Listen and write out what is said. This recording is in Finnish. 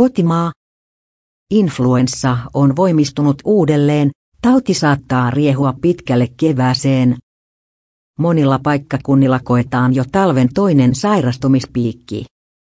Kotimaa. Influenssa on voimistunut uudelleen, tauti saattaa riehua pitkälle kevääseen. Monilla paikkakunnilla koetaan jo talven toinen sairastumispiikki.